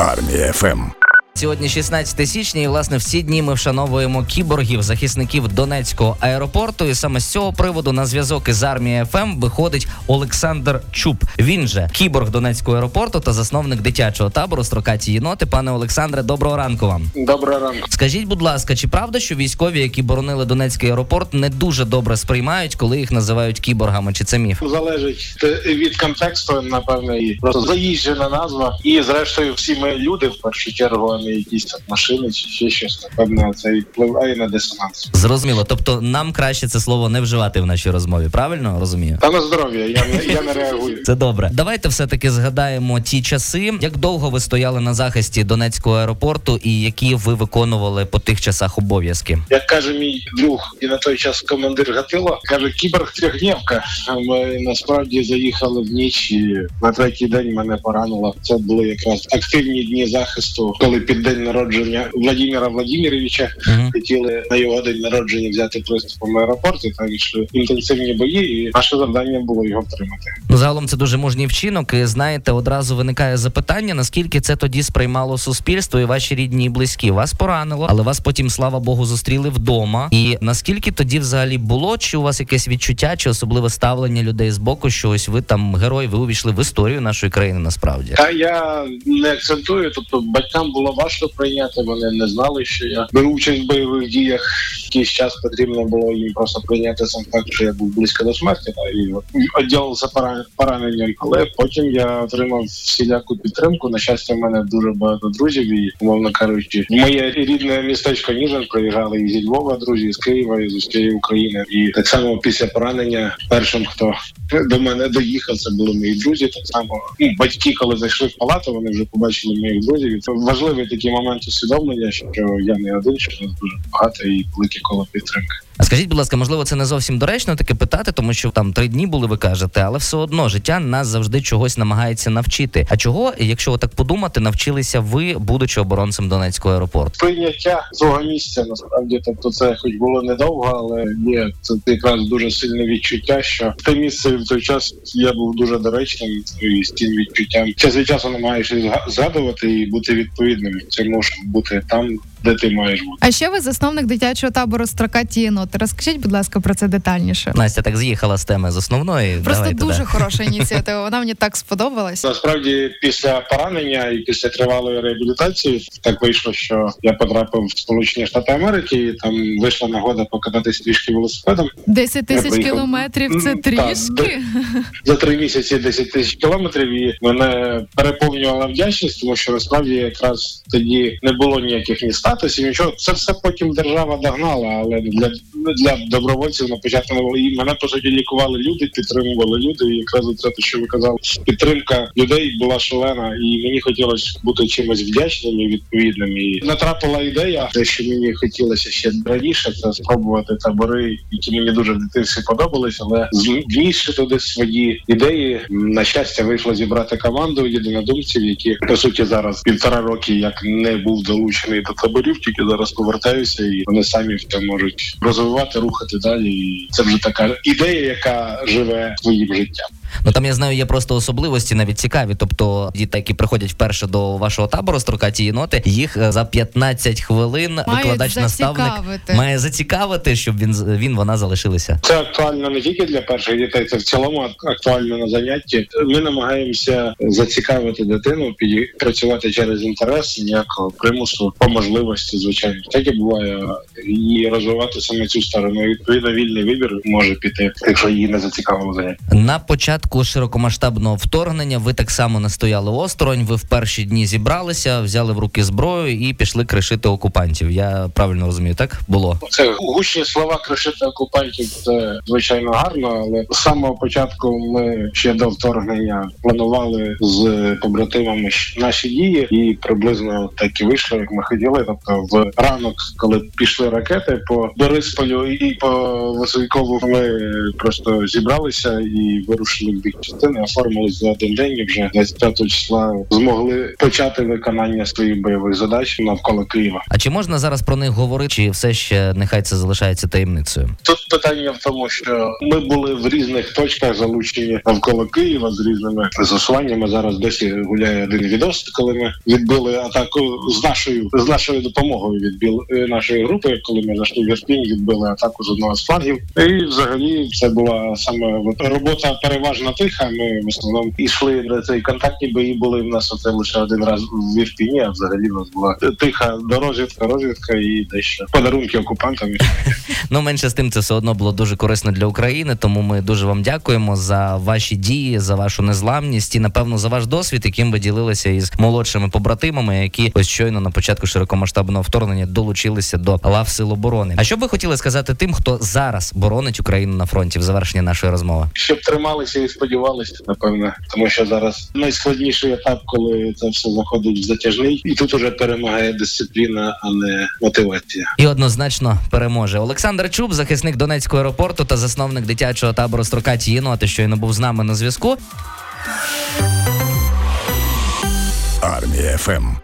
Армія ФМ. Сьогодні 16 січня, і власне всі дні ми вшановуємо кіборгів, захисників Донецького аеропорту. І саме з цього приводу на зв'язок із армією ФМ виходить Олександр Чуб. Він же кіборг Донецького аеропорту та засновник дитячого табору строкаті єноти. Пане Олександре, доброго ранку вам. Доброго ранку. Скажіть, будь ласка, чи правда, що військові, які боронили Донецький аеропорт, не дуже добре сприймають, коли їх називають кіборгами? Чи це міф? Залежить від контексту, напевне, і просто заїжджена назва. І зрештою, всі ми люди в першу чергу, не якісь там машини чи ще щось. Напевно, це і впливає на дисонанс. Зрозуміло. Тобто нам краще це слово не вживати в нашій розмові. Правильно розумію? Та на здоров'я. Я не я не реагую. Це добре. Давайте все таки згадаємо ті часи. Як довго ви стояли на захисті Донецького аеропорту, і які ви виконували по тих часах обов'язки? Як каже мій друг, і на той час командир Гатило, каже кіборг трьохнєвка. Ми насправді заїхали в ніч і на третій день мене поранило. Це були якраз активні дні захисту, коли під день народження Владимира Владимировича Мгм. хотіли на його день народження взяти приступом аеропорті. Так йшли інтенсивні бої, і наше завдання було його втримати. Ну, загалом це дуже мужній вчинок. І знаєте, одразу виникає запитання, наскільки це тоді сприймало суспільство і ваші рідні і близькі. Вас поранило, але вас потім, слава Богу, зустріли вдома. І наскільки тоді взагалі було? Чи у вас якесь відчуття, чи особливе ставлення людей з боку, що ось ви там герой, ви увійшли в історію нашої країни насправді? Та я не акцентую, тобто батькам було важко прийняти. Вони не знали, що я беру участь в бойових діях. Якийсь час потрібно було їм просто прийняти сам факт, що я був близько до смерті, та і відділився пора- пораненням. Але потім я отримав всіляку підтримку. На щастя, в мене дуже багато друзів, і умовно кажучи, моє рідне містечко Ніжин приїжджали і зі Львова, друзі з Києва, і з усієї України. І так само після поранення першим, хто до мене доїхав, це були мої друзі. Так само ну, батьки, коли зайшли в палату, вони вже побачили моїх друзів. Це важливий такий момент усвідомлення, що я не один, що нас дуже багато і велике коло підтримки. А скажіть, будь ласка, можливо, це не зовсім доречно таке питати, тому що там три дні були, ви кажете, але все одно життя нас завжди чогось намагається навчити. А чого, якщо так подумати, навчилися ви, будучи оборонцем Донецького аеропорту? Прийняття свого місця насправді, тобто це хоч було недовго, але є це якраз дуже сильне відчуття, що те місце в той час я був дуже доречним і з тим відчуттям. Час від часу намагаєшся згадувати і бути відповідним цьому, щоб бути там, де ти маєш бути. А ще ви засновник дитячого табору Строкаті єноти. Розкажіть, будь ласка, про це детальніше. Настя так з'їхала з теми з основної. Просто Давайте, дуже да. хороша ініціатива. Вона мені так сподобалась. Насправді, після поранення і після тривалої реабілітації так вийшло, що я потрапив в Сполучені Штати Америки. і Там вийшла нагода покататись трішки велосипедом. 10 тисяч приїхав. кілометрів це трішки. за три місяці 10 тисяч кілометрів, і мене переповнювала вдячність, тому що насправді якраз тоді не було ніяких ні статусів, нічого. Це все потім держава догнала, але для, для добровольців на початку мене по суті лікували люди, підтримували люди. І якраз це те, що ви казали, підтримка людей була шалена, і мені хотілося бути чимось вдячним і відповідним. І натрапила ідея, те, що мені хотілося ще раніше, це спробувати табори, які мені дуже в дитинстві але внісши туди свої ідеї. На щастя, вийшло зібрати команду єдинодумців, які по суті зараз півтора роки як не був долучений до таборів, тільки зараз повертаюся, і вони самі це можуть розвивати, рухати далі. І це вже така ідея, яка живе своїм життям. Ну там я знаю, є просто особливості навіть цікаві. Тобто діти, які приходять вперше до вашого табору строкаті єноти, їх е, за 15 хвилин викладач наставник зацікавити. має зацікавити, щоб він з- він вона залишилися. Це актуально не тільки для перших дітей, це в цілому актуально на занятті. Ми намагаємося зацікавити дитину, працювати через інтерес, ніякого примусу по можливості, звичайно. Таке буває і розвивати саме цю сторону. Відповідно, вільний вибір може піти, якщо її не зацікавило заняття. На початку широкомасштабного вторгнення ви так само не стояли осторонь. Ви в перші дні зібралися, взяли в руки зброю і пішли кришити окупантів. Я правильно розумію, так було. Це гучні слова кришити окупантів. Це звичайно гарно, але з самого початку ми ще до вторгнення планували з побратимами наші дії, і приблизно так і вийшло, як ми хотіли. Тобто, в ранок, коли пішли ракети по Борисполю і по Василькову, ми просто зібралися і вирушили бік частини, оформились за один день і вже 25 числа змогли почати виконання своїх бойових задач навколо Києва. А чи можна зараз про них говорити, чи все ще нехай це залишається таємницею? Тут питання в тому, що ми були в різних точках залучені навколо Києва з різними застосуваннями. Зараз досі гуляє один відос, коли ми відбили атаку з нашою з нашою допомогою. Відбили е, нашої групи, коли ми зайшли в Ірпінь, відбили атаку з одного з флангів. І взагалі це була саме робота переважно тиха. Ми в основному йшли на цей контактні бої. Були в нас оце лише один раз в Ірпіні, а взагалі в нас була тиха дорозвідка, розвідка і дещо подарунки окупантам. Ну менше з тим, це все одно було дуже корисно для України. Тому ми дуже вам дякуємо за ваші дії, за вашу незламність і напевно за ваш досвід, яким ви ділилися із молодшими побратимами, які ось щойно на початку широкомасштабного вторгнення долучилися до лав сил оборони. А що б ви хотіли сказати тим, хто зараз боронить Україну на фронті в завершенні нашої розмови? щоб трималися і сподівалися, напевно, тому що зараз найскладніший етап, коли це все заходить в затяжний, і тут уже перемагає дисципліна, а не мотивація. І однозначно переможе Олександр Чуб, захисник Донецького аеропорту та засновник дитячого табору Строкаті єноти, щойно був з нами на зв'язку. Армія ФМ.